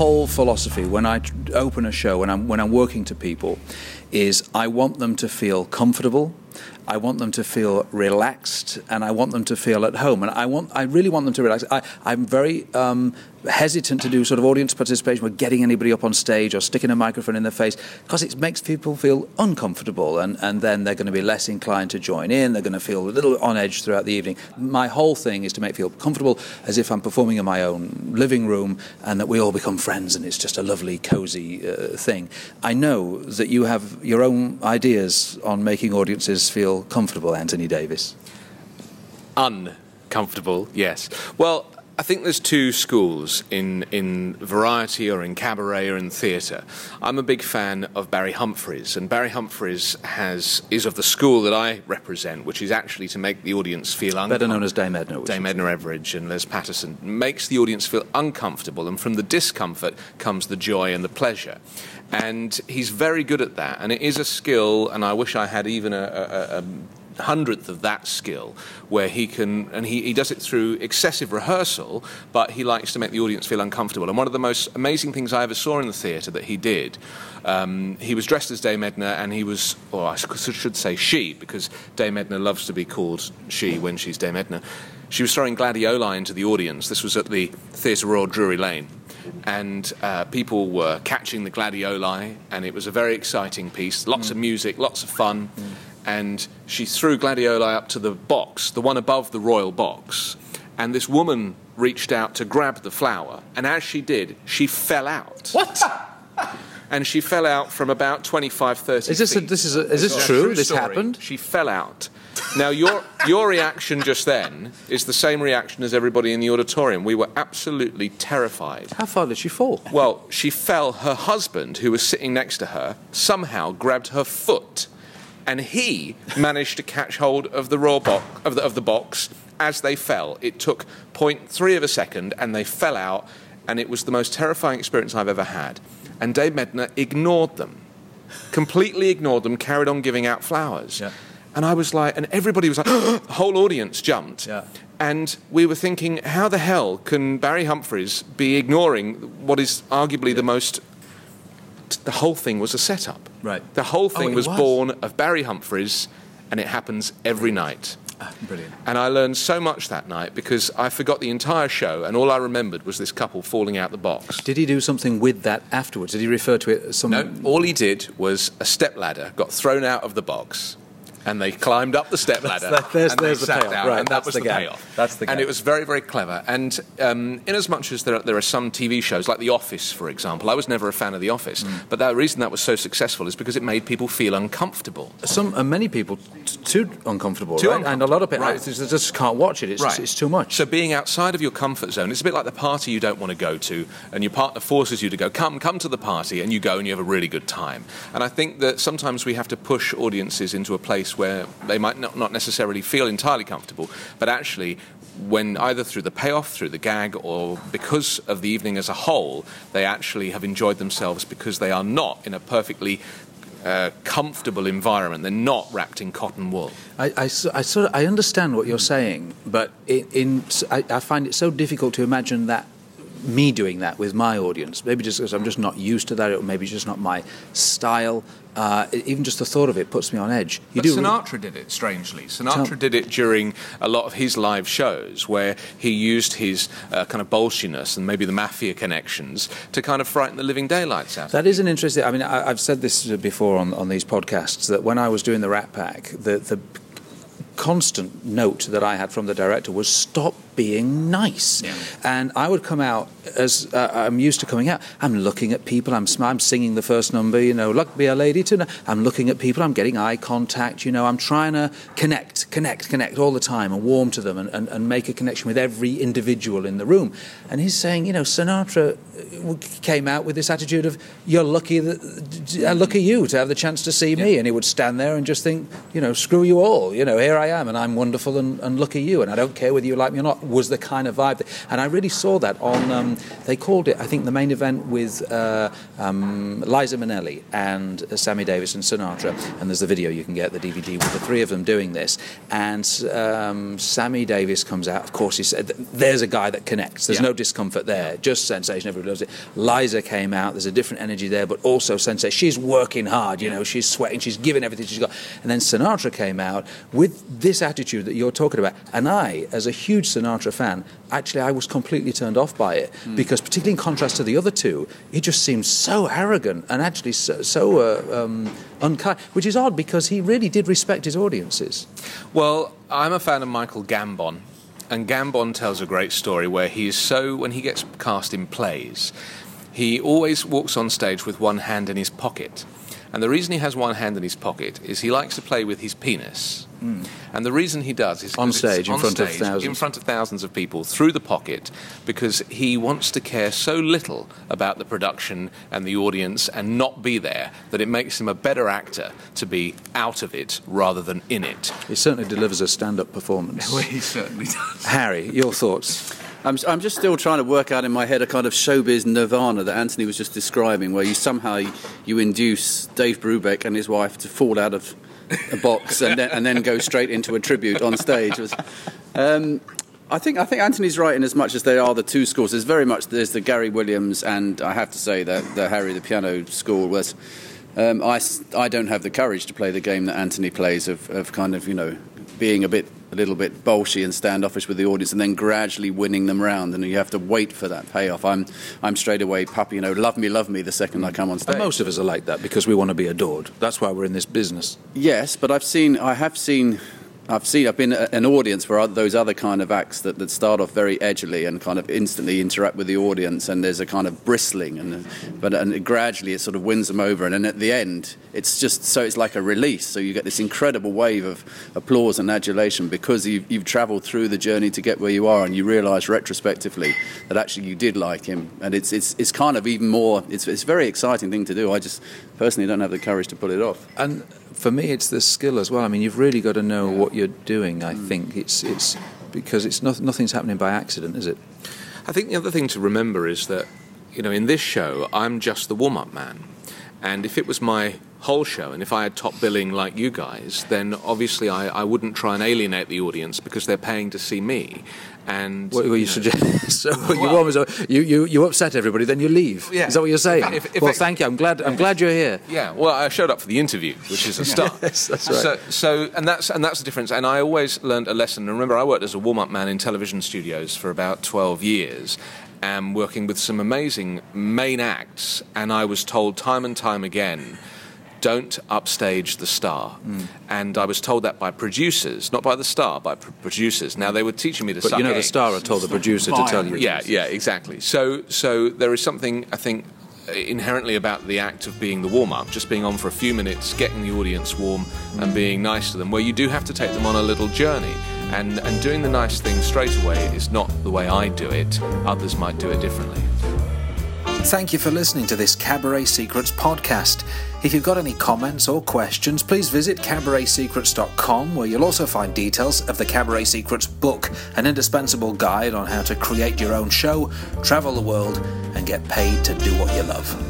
whole philosophy when I open a show, when I'm, when I'm working to people, is I want them to feel comfortable. I want them to feel relaxed, and I want them to feel at home. And I want, I really want them to relax. I, I'm very um, hesitant to do sort of audience participation with getting anybody up on stage or sticking a microphone in their face because it makes people feel uncomfortable, and, and then they're going to be less inclined to join in. They're going to feel a little on edge throughout the evening. My whole thing is to make feel comfortable, as if I'm performing in my own living room, and that we all become friends, and it's just a lovely, cozy uh, thing. I know that you have your own ideas on making audiences feel comfortable, Anthony Davis. Uncomfortable, yes. Well, I think there's two schools in, in variety or in cabaret or in theatre. I'm a big fan of Barry Humphries, and Barry Humphries has is of the school that I represent, which is actually to make the audience feel uncomfortable. Better known as Dame Edna. Dame Edna Everage and Les Patterson makes the audience feel uncomfortable, and from the discomfort comes the joy and the pleasure. And he's very good at that, and it is a skill. And I wish I had even a, a, a hundredth of that skill, where he can, and he, he does it through excessive rehearsal, but he likes to make the audience feel uncomfortable. And one of the most amazing things I ever saw in the theatre that he did, um, he was dressed as Dame Edna, and he was, or I should say she, because Dame Edna loves to be called she when she's Dame Edna. She was throwing gladioli into the audience. This was at the Theatre Royal Drury Lane. And uh, people were catching the gladioli, and it was a very exciting piece. Lots of music, lots of fun. And she threw gladioli up to the box, the one above the royal box. And this woman reached out to grab the flower, and as she did, she fell out. What? And she fell out from about 25, 30 Is this a, feet. this is a, is this a true? This story. happened? She fell out. Now, your, your reaction just then is the same reaction as everybody in the auditorium. We were absolutely terrified. How far did she fall? Well, she fell. Her husband, who was sitting next to her, somehow grabbed her foot, and he managed to catch hold of the raw box of the, of the box as they fell. It took 0.3 of a second, and they fell out, and it was the most terrifying experience I've ever had. And Dame Edna ignored them, completely ignored them, carried on giving out flowers. Yeah. And I was like, and everybody was like, the whole audience jumped. Yeah. And we were thinking, how the hell can Barry Humphries be ignoring what is arguably the most. The whole thing was a setup. Right. The whole Oh, thing it was, was? born of Barry Humphries, and it happens every night. Ah, brilliant. And I learned so much that night because I forgot the entire show, and all I remembered was this couple falling out the box. Did he do something with that afterwards? Did he refer to it as some? No, all he did was a step ladder got thrown out of the box, and they climbed up the step ladder. that- there's- and they the sat payoff. down, Right, and that was the the, payoff. That's the And it was very, very clever. And um, in as much as there are, there are some TV shows like The Office, for example, I was never a fan of The Office, Mm. but the reason that was so successful is because it made people feel uncomfortable. Some and many people t- too uncomfortable, Too right? And a lot of people Right. just can't watch it. It's, it's too much. So being outside of your comfort zone, it's a bit like the party you don't want to go to, and your partner forces you to go. Come, come to the party, and you go, and you have a really good time. And I think that sometimes we have to push audiences into a place where they might not, not necessarily feel entirely comfortable, but actually. When either through the payoff, through the gag, or because of the evening as a whole, they actually have enjoyed themselves because they are not in a perfectly uh, comfortable environment. They're not wrapped in cotton wool. I, I I sort of I understand what you're saying, but in, in I, I find it so difficult to imagine that me doing that with my audience. Maybe just because I'm just not used to that, or maybe it's just not my style. Uh, even just the thought of it puts me on edge. You But do Sinatra did it strangely. Sinatra Tell- did it during a lot of his live shows where he used his uh, kind of bolshiness and maybe the mafia connections to kind of frighten the living daylights out. of That is an interesting. I mean, I, I've said this before on, on these podcasts that when I was doing the Rat Pack, the the constant note that I had from the director was stop being nice. And I would come out as uh, I'm used to coming out. I'm looking at people. I'm sm- I'm singing the first number. You know, luck be a lady tonight. I'm looking at people. I'm getting eye contact. You know, I'm trying to connect, connect, connect all the time and warm to them and, and, and make a connection with every individual in the room. And he's saying, you know, Sinatra uh, came out with this attitude of you're lucky that look at you to have the chance to see me and he would stand there and just think you know screw you all you know here I am and I'm wonderful and, and look at you and I don't care whether you like me or not was the kind of vibe. That, and I really saw that on. Um, they called it, I think, the main event with uh, um, Liza Minnelli and uh, Sammy Davis and Sinatra. And there's the video you can get, the DVD with the three of them doing this. And um, Sammy Davis comes out. Of course, he said, "There's a guy that connects. There's Yeah. no discomfort there. Just sensation. Everybody loves it." Liza came out. There's a different energy there, but also sensation. She's working hard. You know, she's sweating. She's giving everything she's got. And then Sinatra came out with this attitude that you're talking about. And I, as a huge Sinatra fan, actually I was completely turned off by it because, particularly in contrast to the other two, he just seemed so arrogant and actually so, so uh, um, unkind. Which is odd because he really did respect his audiences. Well, I'm a fan of Michael Gambon, and Gambon tells a great story where he is so, when he gets cast in plays, he always walks on stage with one hand in his pocket. And the reason he has one hand in his pocket is he likes to play with his penis. Hmm. And the reason he does is. On stage, in on front of thousands. in front of thousands of people through the pocket because he wants to care so little about the production and the audience and not be there that it makes him a better actor to be out of it rather than in it. He certainly delivers a stand-up performance. he certainly does. Harry, your thoughts? I'm, I'm just still trying to work out in my head a kind of showbiz nirvana that Anthony was just describing, where you somehow you induce Dave Brubeck and his wife to fall out of a box and then, and then go straight into a tribute on stage. Was- um, I think I think Anthony's right in as much as they are the two schools. There's very much there's the Gary Williams and I have to say that the Harry the piano school was. Um, I, I don't have the courage to play the game that Anthony plays of, of kind of you know being a bit a little bit bolshy and standoffish with the audience and then gradually winning them round and you have to wait for that payoff. I'm I'm straight away puppy you know love me love me the second I come on stage. And most of us are like that because we want to be adored. That's why we're in this business. Yes, but I've seen, I have seen, I've seen, I've been an audience for those other kind of acts that, that start off very edgily and kind of instantly interact with the audience, and there's a kind of bristling, and but and gradually it sort of wins them over, and then at the end, it's just so it's like a release. So you get this incredible wave of applause and adulation because you've, you've travelled through the journey to get where you are, and you realise retrospectively that actually you did like him, and it's it's it's kind of even more. It's it's a very exciting thing to do. I just personally don't have the courage to pull it off. And for me, it's the skill as well. I mean, you've really got to know what you're doing. I hmm. think it's it's because it's not, nothing's happening by accident, is it? I think the other thing to remember is that, you know, in this show, I'm just the warm up man. And if it was my whole show, and if I had top billing like you guys, then obviously I, I wouldn't try and alienate the audience because they're paying to see me. And What, what you know, suggest? so you almost you, you you upset everybody, then you leave. Yeah. Is that what you're saying? If- if well, it- thank you. I'm glad. I'm glad you're here. Yeah, well, I showed up for the interview, which is a start. Yes, that's right. So, so, and that's and that's the difference. And I always learned a lesson. And remember, I worked as a warm-up man in television studios for about twelve years, and working with some amazing main acts. And I was told time and time again. Don't upstage the star, Hmm. and I was told that by producers, not by the star, by pr- producers. Now they were teaching me to. But you know, the star had told the producer to tell you. Yeah, yeah, exactly. So, so there is something I think inherently about the act of being the warm up, just being on for a few minutes, getting the audience warm, and being nice to them, where you do have to take them on a little journey. And, and doing the nice thing straight away is not the way I do it. Others might do it differently. Thank you for listening to this Cabaret Secrets podcast. If you've got any comments or questions, please visit cabaretsecrets.com, where you'll also find details of the Cabaret Secrets book, an indispensable guide on how to create your own show, travel the world, and get paid to do what you love.